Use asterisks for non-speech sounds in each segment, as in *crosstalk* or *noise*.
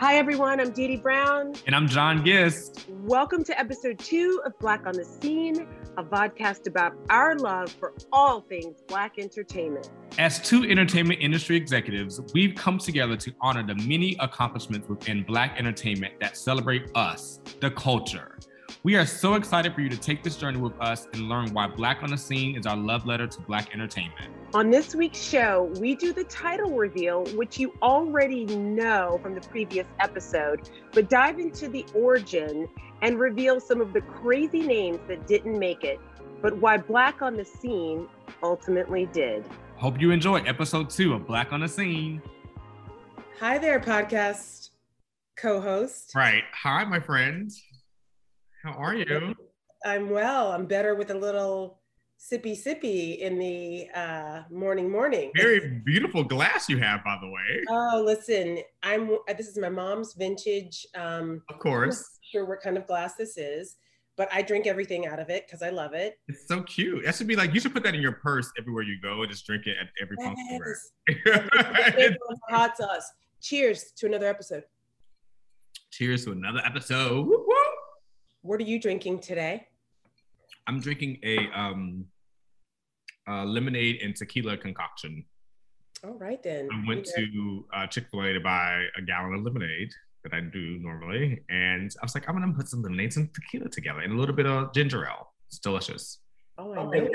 Hi, everyone. I'm Dee Dee Brown. And I'm John Gist. Welcome to episode two of Black on the Scene, a podcast about our love for all things Black entertainment. As two entertainment industry executives, we've come together to honor the many accomplishments within Black entertainment that celebrate us, the culture. We are so excited for you to take this journey with us and learn why Black on the Scene is our love letter to Black entertainment. On this week's show, we do the title reveal, which you already know from the previous episode, but dive into the origin and reveal some of the crazy names that didn't make it, but why Black on the Scene ultimately did. Hope you enjoy episode two of Black on the Scene. Hi there, podcast co host. Right. Hi, my friends. How are you? I'm well. I'm better with a little sippy sippy in the uh, morning morning. Very beautiful glass you have, by the way. Oh, listen, I'm. Uh, this is my mom's vintage. Um, of course. sure what kind of glass this is, but I drink everything out of it because I love it. It's so cute. That should be like you should put that in your purse everywhere you go and just drink it at every function. *laughs* Hot sauce. Cheers to another episode. Cheers to another episode. What are you drinking today? I'm drinking a um, uh, lemonade and tequila concoction. All right then. I went to uh, Chick Fil A to buy a gallon of lemonade that I do normally, and I was like, I'm gonna put some lemonade and tequila together and a little bit of ginger ale. It's delicious. Oh, I know.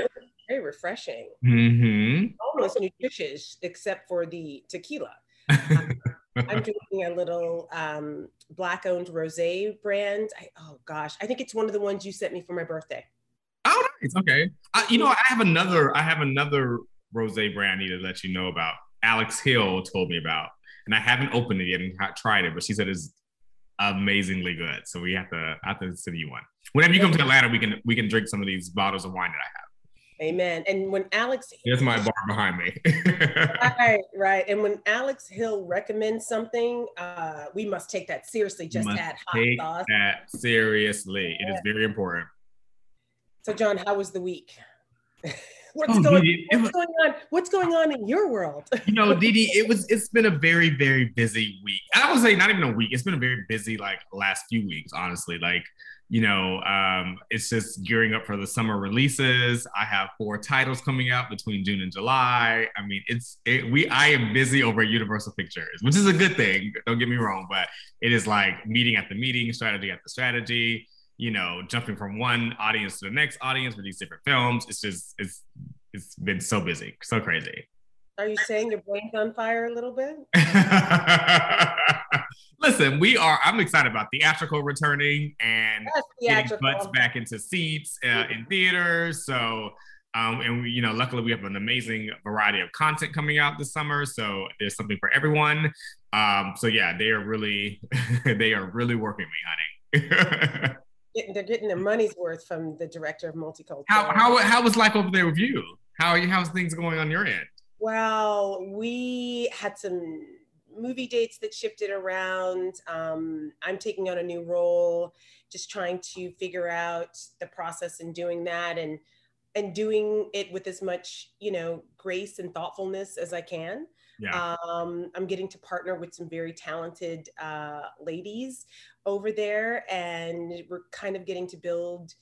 Very refreshing. Mm-hmm. Almost nutritious, except for the tequila. *laughs* I'm *laughs* drinking a little um, black-owned rosé brand. I, oh gosh, I think it's one of the ones you sent me for my birthday. Oh, nice. Okay. I, you know, I have another. I have another rosé brand I need to let you know about. Alex Hill told me about, and I haven't opened it yet and tried it, but she said it's amazingly good. So we have to. I have to send you one. Whenever you come to Atlanta, we can we can drink some of these bottles of wine that I have. Amen. And when Alex, here's my *laughs* bar behind me. *laughs* right, right. And when Alex Hill recommends something, uh, we must take that seriously. Just add hot take sauce. That seriously, yeah. it is very important. So, John, how was the week? *laughs* what's, oh, going, Dee Dee, what's was, going on? What's going on in your world? you know, *laughs* Dee Dee, it was it's been a very, very busy week. I would say not even a week. It's been a very busy like last few weeks, honestly. Like, you know, um, it's just gearing up for the summer releases. I have four titles coming out between June and July. I mean, it's it, we. I am busy over at Universal Pictures, which is a good thing. Don't get me wrong, but it is like meeting at the meeting, strategy at the strategy you know, jumping from one audience to the next audience with these different films. It's just it's it's been so busy, so crazy. Are you saying your brain's on fire a little bit? *laughs* Listen, we are. I'm excited about theatrical returning and yes, getting butts back into seats uh, in theaters. So, um, and we, you know, luckily we have an amazing variety of content coming out this summer. So there's something for everyone. Um, so yeah, they are really, *laughs* they are really working me, honey. *laughs* getting, they're getting their money's worth from the director of multicultural. How, how, how was life over there with you? How are you, how's things going on your end? Well, we had some movie dates that shifted around. Um, I'm taking on a new role, just trying to figure out the process in doing that and and doing it with as much, you know, grace and thoughtfulness as I can. Yeah. Um, I'm getting to partner with some very talented uh, ladies over there, and we're kind of getting to build,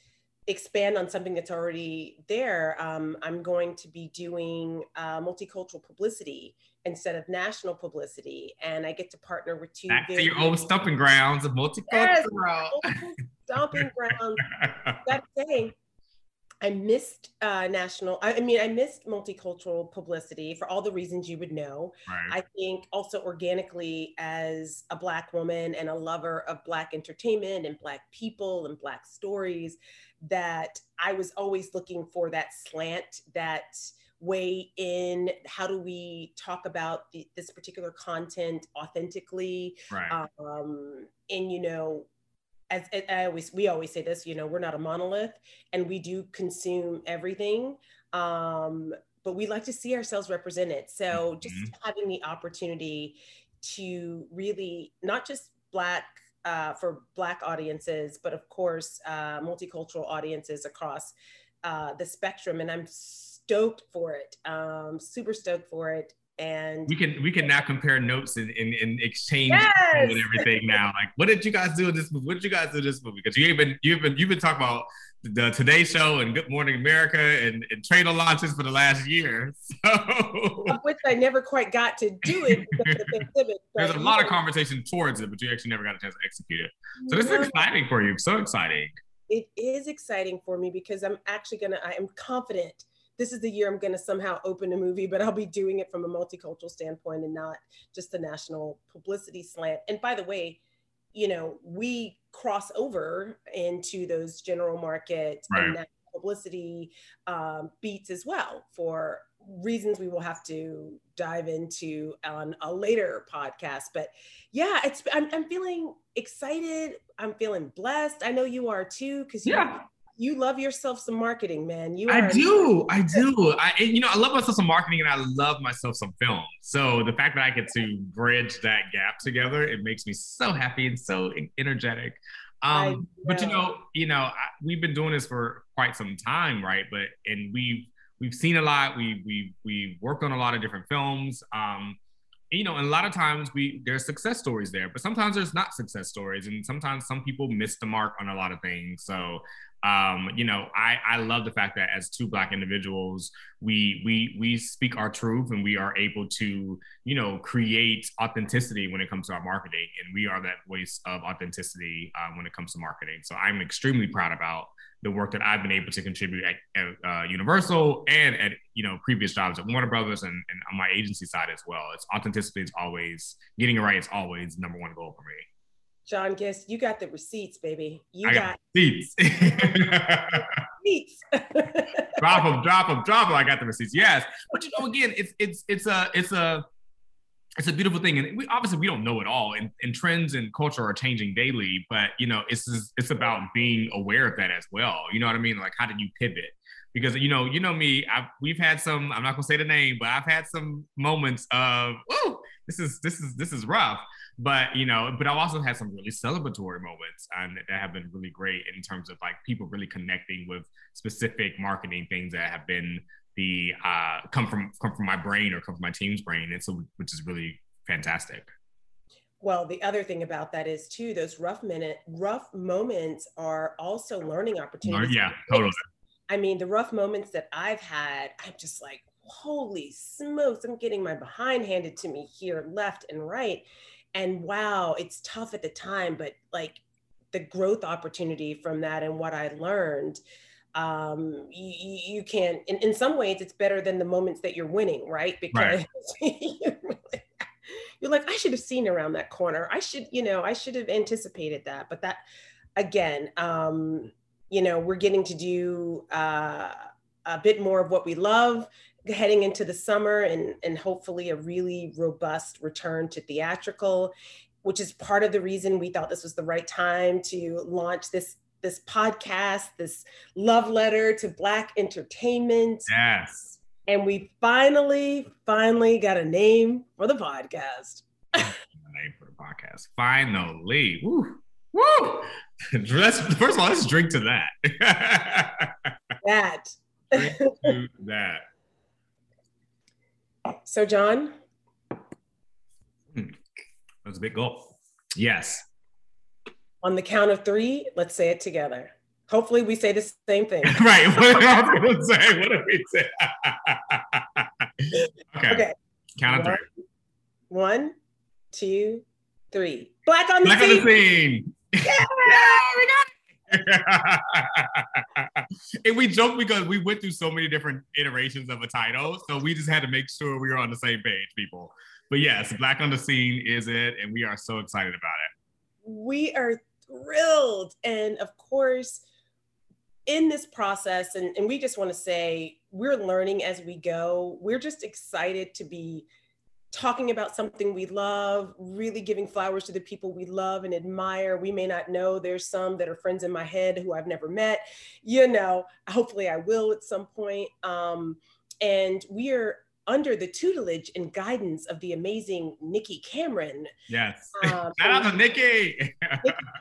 expand on something that's already there. Um, I'm going to be doing uh, multicultural publicity instead of national publicity, and I get to partner with two. Back to your old stomping grounds of multicultural. Yes, stomping grounds. *laughs* That saying I missed uh, national, I, I, mean, I missed multicultural publicity for all the reasons you would know. Right. I think also organically, as a Black woman and a lover of Black entertainment and Black people and Black stories, that I was always looking for that slant, that way in. How do we talk about the, this particular content authentically? Right. Um, and, you know, as I always we always say this, you know, we're not a monolith and we do consume everything. Um, but we like to see ourselves represented. So just mm-hmm. having the opportunity to really not just black uh, for black audiences, but of course uh, multicultural audiences across uh, the spectrum. And I'm stoked for it. Um, super stoked for it and we can we can now compare notes and, and, and exchange yes! and everything now. Like, what did you guys do in this movie? What did you guys do in this movie? Because you been you've been you've been talking about the Today Show and Good Morning America and, and trailer launches for the last year. *laughs* So of which I never quite got to do it the *laughs* There's a lot of conversation towards it, but you actually never got a chance to execute it. So this is exciting for you. So exciting. It is exciting for me because I'm actually gonna I am confident this is the year I'm going to somehow open a movie, but I'll be doing it from a multicultural standpoint and not just a national publicity slant. And by the way, you know, we cross over into those general market right. and publicity um, beats as well for reasons we will have to dive into on a later podcast but yeah it's i'm, I'm feeling excited i'm feeling blessed i know you are too because yeah you love yourself some marketing, man. You I do, I do. I you know I love myself some marketing and I love myself some film. So the fact that I get to bridge that gap together, it makes me so happy and so energetic. Um, but you know, you know, I, we've been doing this for quite some time, right? But and we've we've seen a lot. We we we worked on a lot of different films. Um, you know, and a lot of times we there's success stories there, but sometimes there's not success stories, and sometimes some people miss the mark on a lot of things. So um, you know, I, I love the fact that as two black individuals, we we we speak our truth and we are able to, you know, create authenticity when it comes to our marketing, and we are that voice of authenticity uh, when it comes to marketing. So I'm extremely proud about the work that I've been able to contribute at, at uh, Universal and at you know previous jobs at Warner Brothers and, and on my agency side as well. It's authenticity is always getting it right. Is always number one goal for me. John Gist, you got the receipts, baby. You I got, receipts. *laughs* receipts. drop them, drop them, drop them. I got the receipts. Yes, but you know, again, it's it's it's a it's a it's a beautiful thing, and we obviously we don't know it all, and, and trends and culture are changing daily. But you know, it's it's about being aware of that as well. You know what I mean? Like, how did you pivot? Because you know, you know me. I've, we've had some. I'm not gonna say the name, but I've had some moments of, oh, this is this is this is rough but you know, but I've also had some really celebratory moments and that have been really great in terms of like people really connecting with specific marketing things that have been the uh, come from come from my brain or come from my team's brain, and so which is really fantastic. Well, the other thing about that is too, those rough minute, rough moments are also learning opportunities. Yeah, totally. I mean, the rough moments that I've had, I'm just like, holy smokes, I'm getting my behind handed to me here, left and right and wow it's tough at the time but like the growth opportunity from that and what i learned um you, you can't in, in some ways it's better than the moments that you're winning right? Because *laughs* right. you're like i should have seen around that corner. I should you know i should have anticipated that. But that again um you know we're getting to do uh a bit more of what we love heading into the summer and, and hopefully a really robust return to theatrical, which is part of the reason we thought this was the right time to launch this this podcast, this love letter to Black entertainment. Yes. And we finally, finally got a name for the podcast. *laughs* name for the podcast. Finally. Woo. Woo. *laughs* Let's, first of all, let's drink to that. *laughs* that. drink to that. So, John? Hmm. That was a big goal. Yes. On the count of three, let's say it together. Hopefully, we say the same thing. *laughs* right. What I was going to say. What did we say? *laughs* okay. okay. Count of three. One, two, three. Black on the Black scene. on the scene. Yeah, yeah we got it. And we joke because we went through so many different iterations of a title, so we just had to make sure we were on the same page, people. But yes, Black on the Scene is it, and we are so excited about it. We are thrilled, and of course, in this process, and, and we just want to say we're learning as we go. We're just excited to be talking about something we love, really giving flowers to the people we love and admire. We may not know, there's some that are friends in my head who I've never met, you know, hopefully I will at some point. Um, and we are under the tutelage and guidance of the amazing Nikki Cameron. Yes. Um, *laughs* Shout out to Nikki.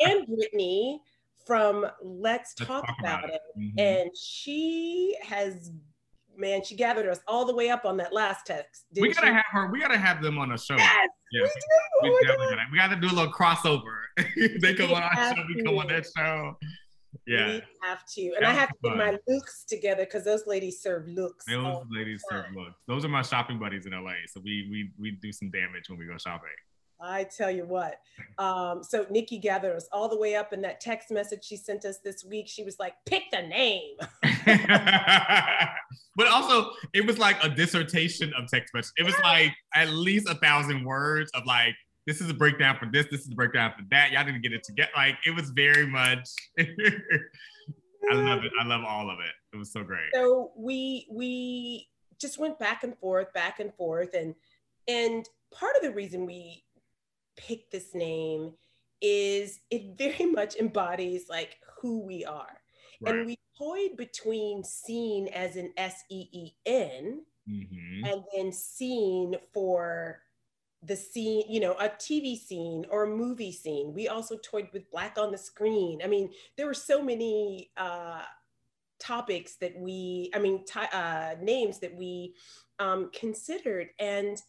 and Brittany from Let's, Let's Talk, Talk, About, About It. it. Mm-hmm. And she has man, she gathered us all the way up on that last text. We gotta she? have her. We gotta have them on a show. Yes. Yeah, we, we, oh we, we got to do a little crossover. *laughs* they come on our show, we come on that show. Yeah. We have to. And I have to get my looks together because those ladies serve looks. Those ladies serve looks. Those are my shopping buddies in LA. So we we we do some damage when we go shopping. I tell you what. Um, so Nikki gathered us all the way up in that text message she sent us this week. She was like, pick the name. *laughs* but also, it was like a dissertation of text message. It was like at least a thousand words of like, this is a breakdown for this, this is a breakdown for that. Y'all didn't get it together. Like, it was very much. *laughs* I love it. I love all of it. It was so great. So we we just went back and forth, back and forth, and and part of the reason we picked this name is it very *laughs* much embodies like who we are. Right. And we toyed between seen as an S E E N mm-hmm. and then seen for the scene, you know, a TV scene or a movie scene. We also toyed with black on the screen. I mean, there were so many uh, topics that we, I mean, t- uh, names that we um, considered. And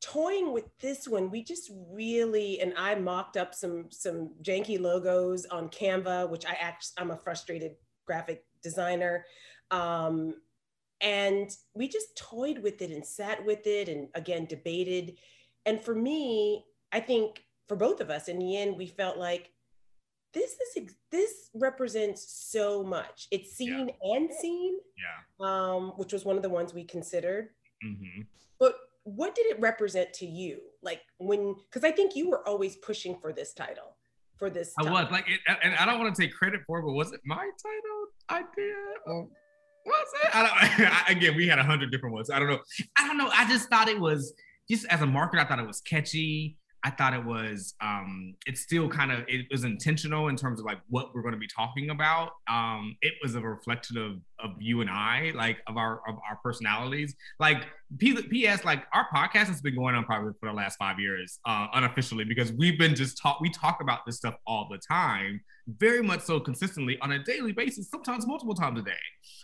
toying with this one, we just really, and I mocked up some some janky logos on Canva, which I actually, I'm a frustrated graphic designer. Um, and we just toyed with it and sat with it and again debated. And for me, I think for both of us, in the end, we felt like this is this represents so much. It's seen yeah. and seen, yeah. um, which was one of the ones we considered. Mm-hmm. But what did it represent to you? Like when because i think you were always pushing for this title for this i was like it, and i don't want to take credit for it but was it my title idea or was it? I don't, *laughs* again we had a hundred different ones i don't know. I don't know i just thought it was just as a marketer i thought it was catchy. I thought it was um, it's still kind of it was intentional in terms of like what we're going to be talking about. Um, it was a reflection of of you and I, like of our of our personalities. Like P.S. Like our podcast has been going on probably for the last five years uh, unofficially because we've been just talk we talk about this stuff all the time, very much so consistently on a daily basis, sometimes multiple times a day.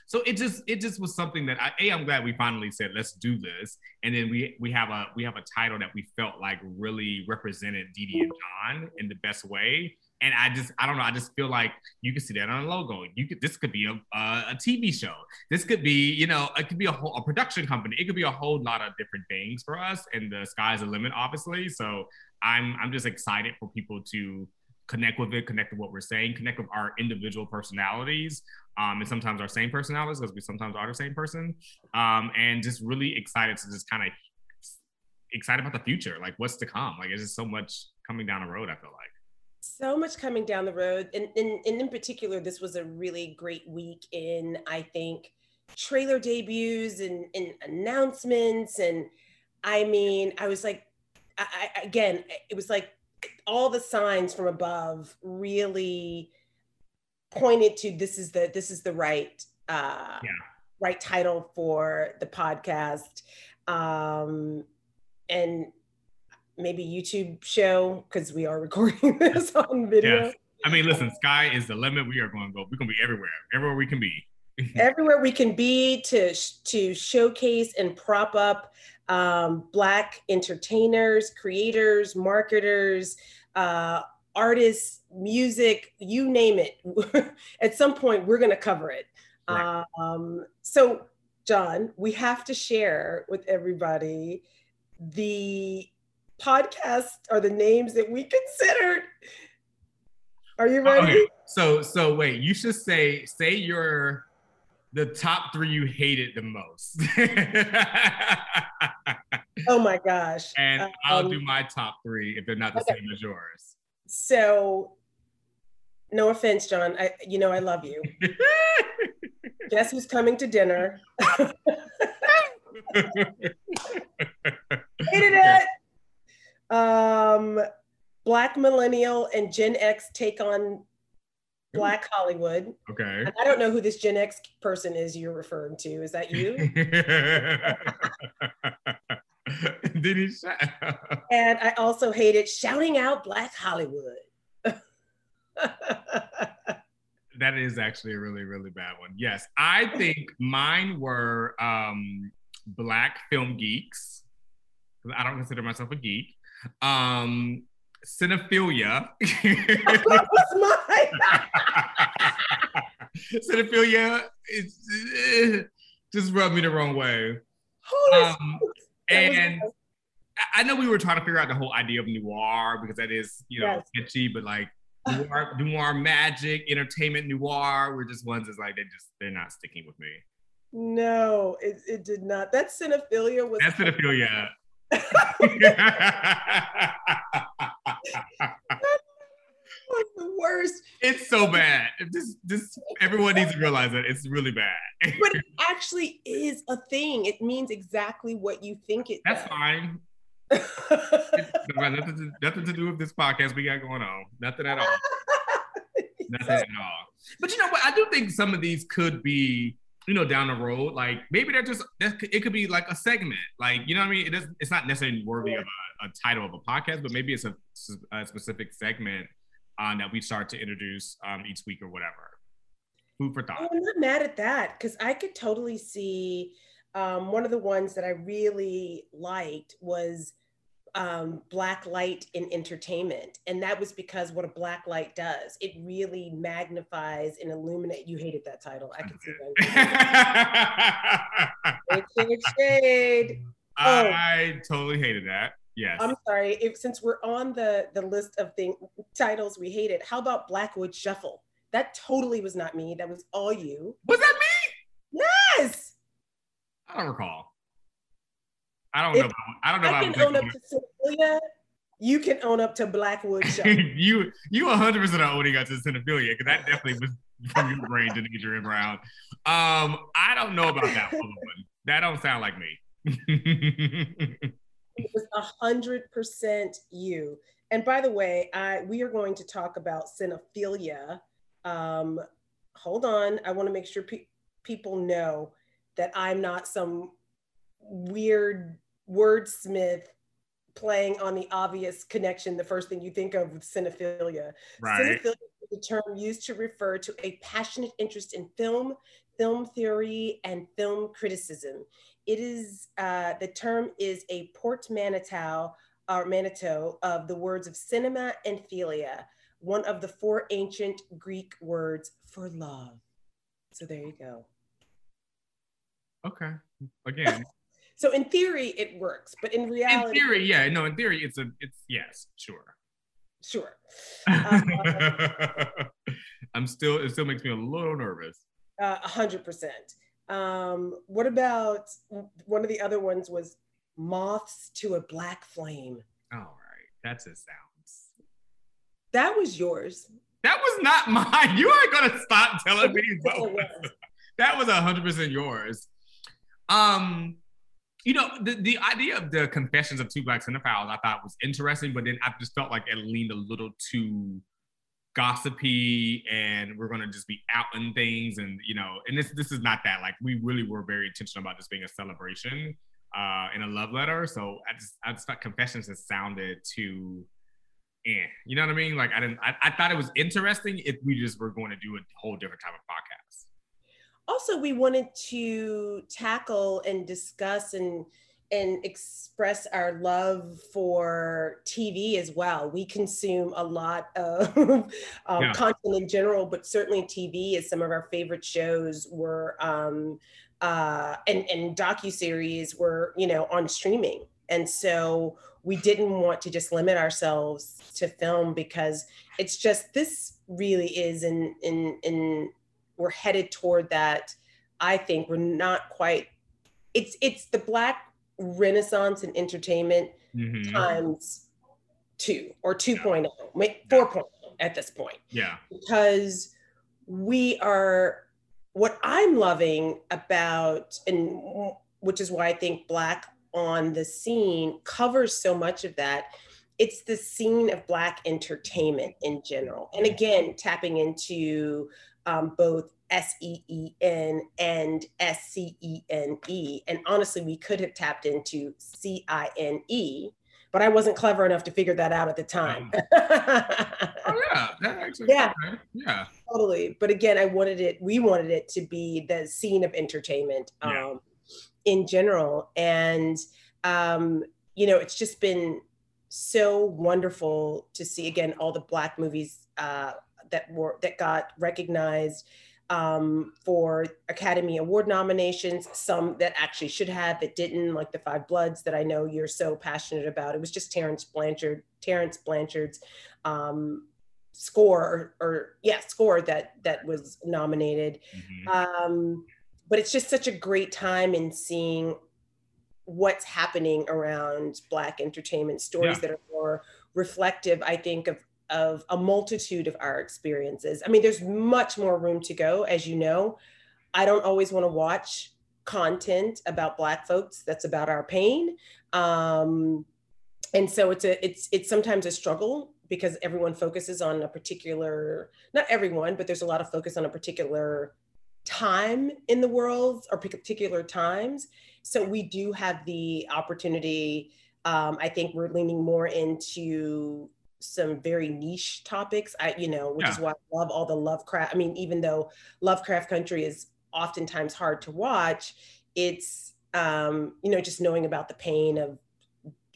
So it just it just was something that I a I'm glad we finally said let's do this, and then we we have a we have a title that we felt like really represented Dee and John in the best way. And I just I don't know I just feel like you can see that on a logo. You could this could be a, a, TV show. This could be you know it could be a whole a production company. It could be a whole lot of different things for us. And the sky's the limit, obviously. So I'm I'm just excited for people to connect with it, connect with what we're saying, connect with our individual personalities, um, and sometimes our same personalities because we sometimes are the same person, um, and just really excited to just kind of excited about the future, like what's to come. Like it's just so much coming down the road. I feel like so much coming down the road, and, and, and in particular, this was a really great week in I think trailer debuts and, and announcements, and I mean, I was like, I, I, again, it was like all the signs from above really pointed to this is the this is the right uh yeah. right title for the podcast um and maybe youtube show because we are *laughs* recording this on video yes. i mean listen sky is the limit we are going to go we're going to be everywhere everywhere we can be *laughs* everywhere we can be to to showcase and prop up um, Black entertainers, creators, marketers, uh, artists, music, you name it. *laughs* At some point, we're going to cover it. Right. Um, so, John, we have to share with everybody the podcast are the names that we considered. Are you ready? Okay. So, so wait. You should say say your the top three you hated the most. *laughs* oh my gosh. And um, I'll do my top three if they're not the okay. same as yours. So, no offense, John. I, you know, I love you. *laughs* Guess who's coming to dinner? *laughs* Um, Black millennial and Gen X take on Black Hollywood. Okay. And I don't know who this Gen X person is you're referring to. Is that you? *laughs* Did he shout? And I also hated shouting out Black Hollywood. *laughs* that is actually a really, really bad one. Yes. I think mine were um, Black film geeks. because I don't consider myself a geek. Um, cinephilia. that was mine. cinephilia is eh, just rubbed me the wrong way. Holy Um. That was and. I- know we were trying to figure out the whole idea of noir because that is, you know, Yes. catchy, but like *laughs* noir, noir magic, entertainment noir, we're just ones that's like they just they're not sticking with me. no, it, it did not. That cinephilia was That's cinephilia. The worst. it's so bad. Just, just everyone needs to realize that it's really bad. But it *laughs* actually is a thing. It means exactly what you think it That's does. fine. *laughs* Nothing to, nothing to do with this podcast we got going on. Nothing at all. *laughs* Nothing at all. But you know what? I do think some of these could be, you know, down the road. Like maybe they're just that it could be like a segment. Like you know what I mean? It doesn't. It's not necessarily worthy of a, a title of a podcast, but maybe it's a, a specific segment um, that we start to introduce um, each week or whatever. Food for Oh, thought. I'm not mad at that because I could totally see um, one of the ones that I really liked was um, black light in entertainment. And that was because what a black light does, it really magnifies and illuminate. You hated that title. I can see that. *laughs* Shade, shade, shade. I totally hated that. Yes. I'm sorry. If since we're on the the list of thing titles we hated, how about Blackwood Shuffle? That totally was not me. That was all you. Was that me? Yes. I don't recall. I don't If know. About, I don't know. I about can own up to Cecilia. You can own up to Blackwood *laughs* you you 100 percent are owning up to cinephilia because that definitely was from your brain, Demetria Brown. Um, I don't know about that one. That don't sound like me. it was a hundred percent you. And by the way, I we are going to talk about cinephilia. Um, hold on, I want to make sure pe- people know that I'm not some weird wordsmith playing on the obvious connection. The first thing you think of with cinephilia. right. Cinephilia is a term used to refer to a passionate interest in film, film theory, and film criticism. It is uh, the term is a portmanteau or manito of the words of cinema and philia, one of the four ancient Greek words for love. So there you go. Okay. Again, So in theory, it works, but in reality, in theory, yeah. No, in theory, it's a. It's yes, sure. sure. Uh, *laughs* I'm still. It still makes me a little nervous. Uh, A hundred percent. Um, what about one of the other ones was moths to a black flame? All right, that's it. Sounds. That was yours. That was not mine. *laughs* You aren't gonna stop telling me. What was- was. *laughs* that was hundred percent yours. Um, you know, the, the idea of the confessions of two black cinephiles I thought was interesting, but then I just felt like it leaned a little too gossipy and we're gonna just be out in things and you know, and this this is not that. Like we really were very intentional about this being a celebration uh and a love letter. So I just I just thought confessions just sounded too eh. You know what I mean? Like I didn't I, I thought it was interesting if we just were going to do a whole different type of podcast. Also, we wanted to tackle and discuss and and express our love for TV as well. We consume a lot of *laughs* um, Yeah. content in general, but certainly TV is some of our favorite shows were um, uh, and and docu series were you know on streaming, and so we didn't want to just limit ourselves to film because it's just this really is in in in we're headed toward that. I think we're not quite. It's it's the black renaissance in entertainment Mhm. times two or 2.0, wait, 4.0 at this point Yeah. because we are what I'm loving about and which is why I think black on the scene covers so much of that it's the scene of black entertainment in general and again tapping into um, both s-e-e-n and s-c-e-n-e and honestly we could have tapped into c-i-n-e but i wasn't clever enough to figure that out at the time *laughs* Oh yeah. That actually. Yeah. okay. Yeah. totally but again i wanted it we wanted it to be the scene of entertainment um Yeah. in general and um you know, it's just been so wonderful to see again all the black movies uh, that were that got recognized um, for Academy Award nominations, some that actually should have that didn't, like the Five Bloods that I know you're so passionate about. It was just Terence Blanchard, Terence Blanchard's um, score, or, or, yeah, score that that was nominated. Mm-hmm. Um, but it's just such a great time in seeing what's happening around Black entertainment stories yeah. that are more reflective, I think, of of a multitude of our experiences. I mean, there's much more room to go, as you know. I don't always want to watch content about Black folks that's about our pain. Um, and so it's a it's it's sometimes a struggle because everyone focuses on a particular not everyone but there's a lot of focus on a particular time in the world or particular times so we do have the opportunity um, i think we're leaning more into some very niche topics. I, you know, which yeah. is why I love all the Lovecraft. I mean, even though Lovecraft Country is oftentimes hard to watch, it's um, you know, just knowing about the pain of,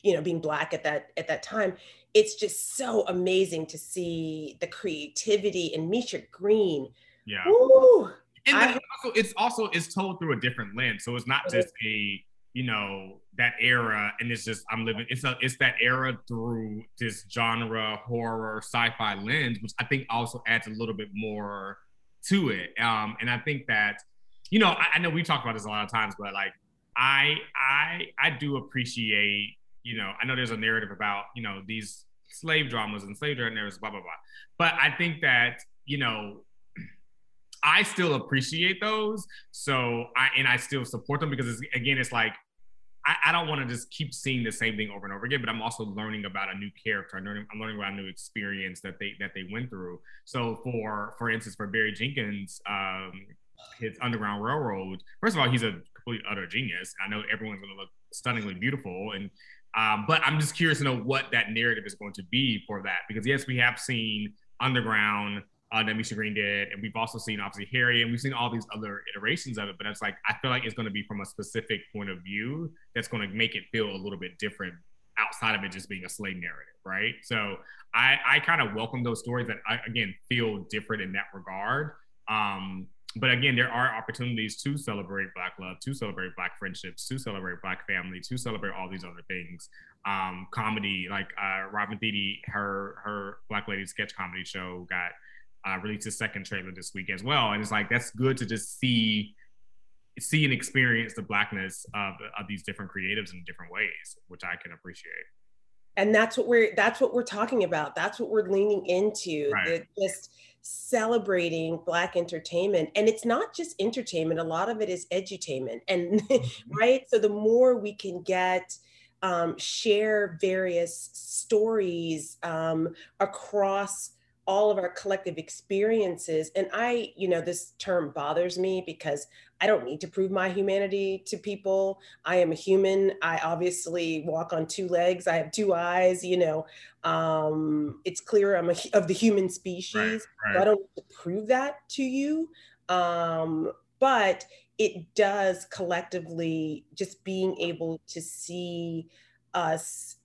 you know, being black at that at that time. It's just so amazing to see the creativity in Misha Green. Yeah. Ooh, and I, also, it's also it's told through a different lens. So it's not just a you know that era and it's just i'm living it's a it's that era through this genre horror sci-fi lens which i think also adds a little bit more to it um and i think that you know i, I know we talked about this a lot of times but like i i i do appreciate you know i know there's a narrative about you know these slave dramas and slave narratives blah blah blah but i think that you know I still appreciate those. So I and I still support them because it's, again, it's like I, I don't want to just keep seeing the same thing over and over again, but I'm also learning about a new character. I'm learning, I'm learning about a new experience that they that they went through. So for for instance, for Barry Jenkins, um, his Underground Railroad. First of all, he's a complete utter genius. I know everyone's going to look stunningly beautiful, and um, but I'm just curious to know what that narrative is going to be for that because yes, we have seen Underground uh, that Misha Green did, and we've also seen obviously Harry, and we've seen all these other iterations of it. But it's like I feel like it's going to be from a specific point of view that's going to make it feel a little bit different outside of it just being a slave narrative, right? So I I kind of welcome those stories that I, again feel different in that regard. Um, but again, there are opportunities to celebrate Black love, to celebrate Black friendships, to celebrate Black family, to celebrate all these other things. Um, comedy, like uh, Robin Thede, her her Black Lady sketch comedy show got uh, released a second trailer this week as well, and it's like that's good to just see see and experience the blackness of, of these different creatives in different ways, which I can appreciate. And that's what we're that's what we're talking about. That's what we're leaning into. Right. just celebrating black entertainment and it's not just entertainment a lot of it is edutainment and mm-hmm. *laughs* right so the more we can get um, share various stories um, across all of our collective experiences and i you know this term bothers me because i don't need to prove my humanity to people. I am a human. I obviously walk on two legs. I have two eyes you know um, it's clear i'm a, of the human species right, right. So i don't need to prove that to you. Um, but it does collectively just being able to see us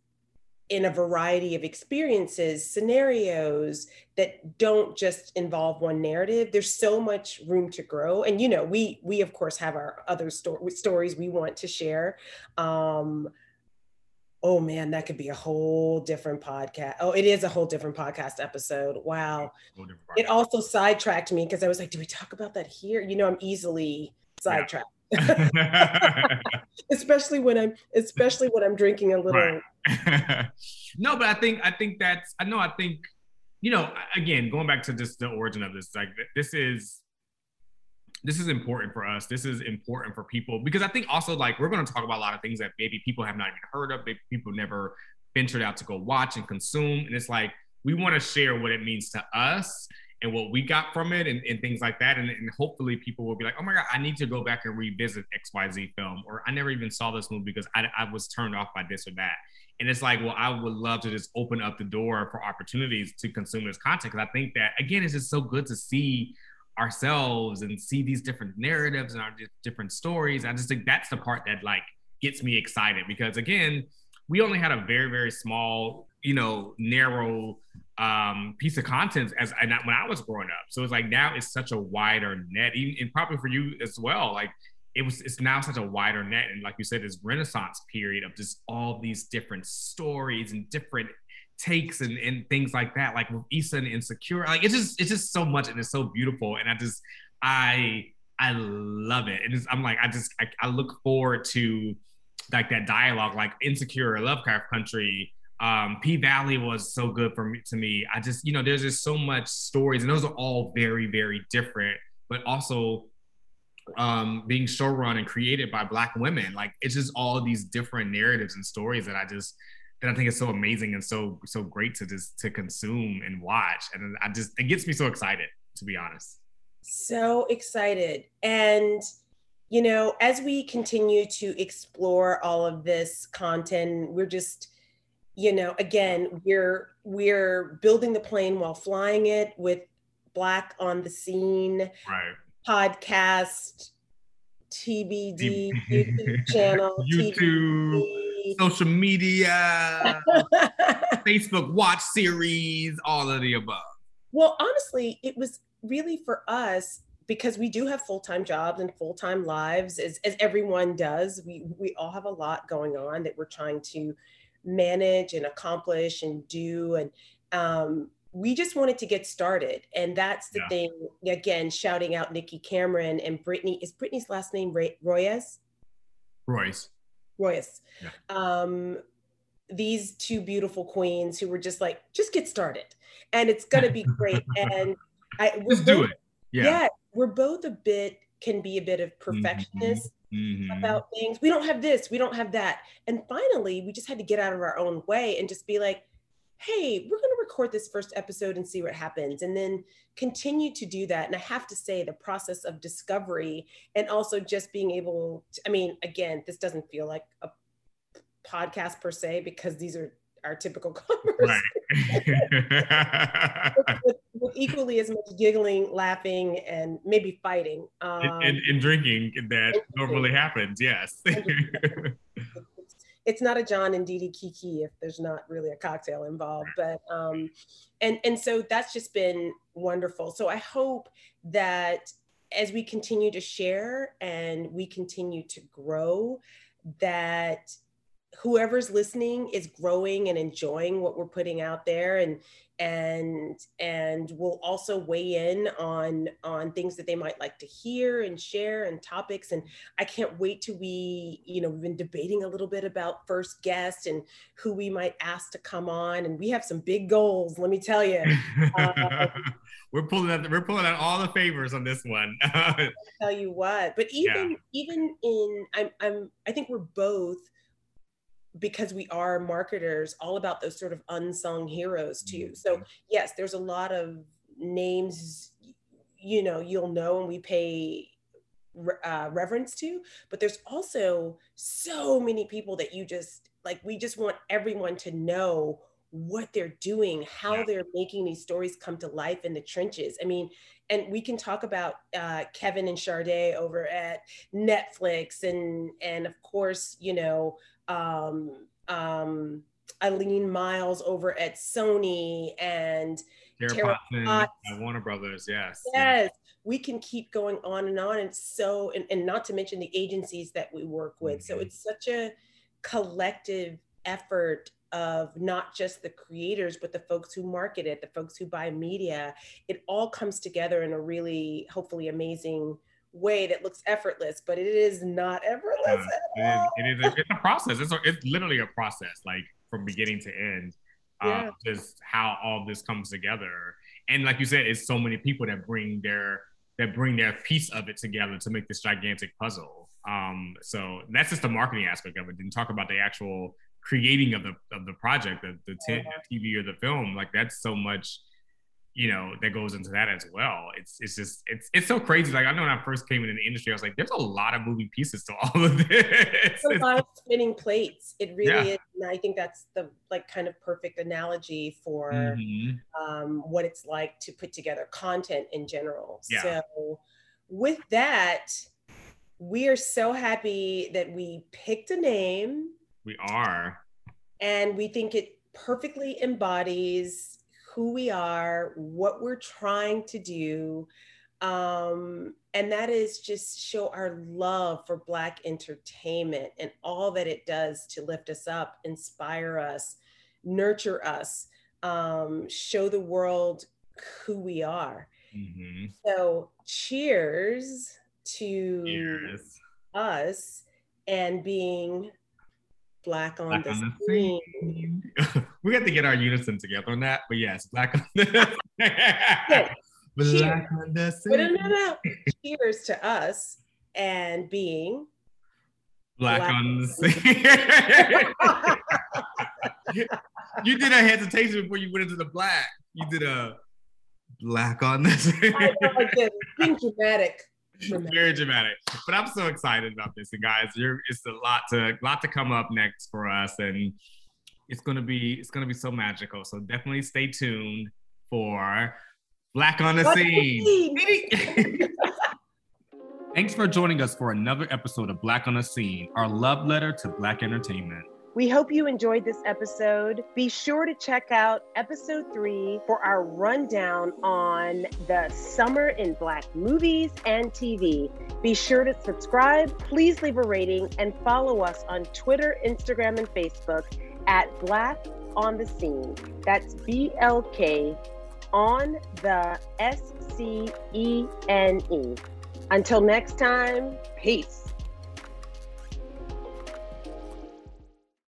in a variety of experiences, scenarios that don't just involve one narrative. There's so much room to grow, and you know, we we of course have our other sto- stories we want to share. Um, oh man, that could be a whole different podcast. Oh, it is a whole different podcast episode. Wow. Podcast. It also sidetracked me because I was like, do we talk about that here? You know, I'm easily sidetracked. Yeah. *laughs* especially when I'm especially when I'm drinking a little. Right. *laughs* no, but I think I think that's I know I think you know again going back to just the origin of this like this is this is important for us. This is important for people because I think also like we're going to talk about a lot of things that maybe people have not even heard of, maybe people never ventured out to go watch and consume, and it's like we want to share what it means to us and what we got from it and, and things like that. And, and, hopefully people will be like, oh my God, I need to go back and revisit XYZ film, or I never even saw this movie because I, I was turned off by this or that. And it's like, well, I would love to just open up the door for opportunities to consume this content. Cause I think that, again, it's just so good to see ourselves and see these different narratives and our different stories. I just think that's the part that like gets me excited because, again, we only had a very very small, you know, narrow um, piece of content as I, when I was growing up. So it's like now it's such a wider net, even and probably for you as well. Like it was, it's now such a wider net, and like you said, this Renaissance period of just all these different stories and different takes and, and things like that. Like with Issa and Insecure, like it's just it's just so much and it's so beautiful, and I just I I love it, and I'm like I just I, I look forward to like that dialogue, like Insecure, Lovecraft Country um, P Valley was so good for me to me. I just, you know, there's just so much stories, and those are all very, very different, but also um, being showrun and created by Black women. Like it's just all these different narratives and stories that I just that I think is so amazing and so so great to just to consume and watch. And I just it gets me so excited, to be honest. So excited. And you know, as we continue to explore all of this content, we're just you know again we're we're building the plane while flying it with black on the scene right. podcast tbd youtube channel *laughs* youtube TBD. social media *laughs* facebook watch series all of the above. Well honestly it was really for us because we do have full-time jobs and full-time lives as, as everyone does. We we all have a lot going on that we're trying to manage and accomplish and do and um, we just wanted to get started. And that's the yeah. thing again shouting out nikki cameron and brittany is brittany's last name Roy- royes? Royce. Royce. Yeah. um, these two beautiful queens who were just like just get started. And it's going to be great. *laughs* And i just do it. Yeah. yeah we're both a bit can be a bit of perfectionist mm-hmm mm-hmm. about things. We don't have this, we don't have that. And finally, we just had to get out of our own way and just be like, hey, we're going to record this first episode and see what happens. And then continue to do that. And I have to say, the process of discovery and also just being able to, I mean, again, this doesn't feel like a podcast per se because these are our typical *laughs* conversations. Right. *laughs* with, with, equally as much giggling, laughing, and maybe fighting. Um, and, and, and, drinking that and normally drinking. happens, yes. *laughs* it's not a John and Dee Kiki if there's not really a cocktail involved. But um, and and so that's just been wonderful. So I hope that as we continue to share and we continue to grow, that whoever's listening is growing and enjoying what we're putting out there and and and will also weigh in on on things that they might like to hear and share and topics. And i can't wait till we you know we've been debating a little bit about first guest and who we might ask to come on. And we have some big goals let me tell you. Uh, *laughs* we're pulling out we're pulling out all the favors on this one. *laughs* Tell you what but even yeah. even in i'm i'm i think we're both because we are marketers all about those sort of unsung heroes too mm-hmm. so yes there's a lot of names you know you'll know and we pay uh, reverence to but there's also so many people that you just like we just want everyone to know what they're doing how yeah. they're making these stories come to life in the trenches i mean and we can talk about uh, kevin and Sharday over at netflix and and of course you know um, um, Eileen Miles over at Sony and Tara, Warner Brothers. Yes. Yes. We can keep going on and on. And so, and, and not to mention the agencies that we work with. Mm-hmm. So it's such a collective effort of not just the creators, but the folks who market it, the folks who buy media. It all comes together in a really, hopefully, amazing way that looks effortless, but it is not effortless. Uh, it, is, it is a, it's a process. It's, a, it's literally a process, like from beginning to end. Uh, yeah. Just how all this comes together, and like you said, it's so many people that bring their that bring their piece of it together to make this gigantic puzzle. Um, so that's just the marketing aspect of it. Didn't talk about the actual creating of the of the project, the, the t- TV or the film. Like that's so much you know that goes into that as well. It's it's just it's it's so crazy. Like i know when i first came into the industry i was like there's a lot of moving pieces to *laughs* all of this. A lot of spinning plates. It really yeah. is and i think that's the like kind of perfect analogy for mm-hmm. um, what it's like to put together content in general. Yeah. so with that we are so happy that we picked a name. We are. And we think it perfectly embodies who we are, what we're trying to do. Um, and that is just show our love for Black entertainment and all that it does to lift us up, inspire us, nurture us, um, show the world who we are. Mm-hmm. So, cheers to cheers. us and being black on, black the, on the screen. *laughs* we have to get our unison together on that, but yes, black on the *laughs* yes. *laughs* Black on the scene. No, no, no. Cheers to us and being black, black on the scene. *laughs* you did a hesitation before you went into the black. You did a black on this. I know, I. Being dramatic. dramatic. Very dramatic. But I'm so excited about this. And guys, you're it's a lot to lot to come up next for us. And it's gonna be it's gonna be so magical. So definitely stay tuned for Black on the Scene. *laughs* Thanks for joining us for another episode of Black on the Scene, our love letter to Black entertainment. We hope you enjoyed this episode. Be sure to check out episode three for our rundown on the summer in Black movies and TV. Be sure to subscribe, please leave a rating, and follow us on Twitter, Instagram, and Facebook at Black on the Scene. That's B L K on the S C E N E. Until next time, peace.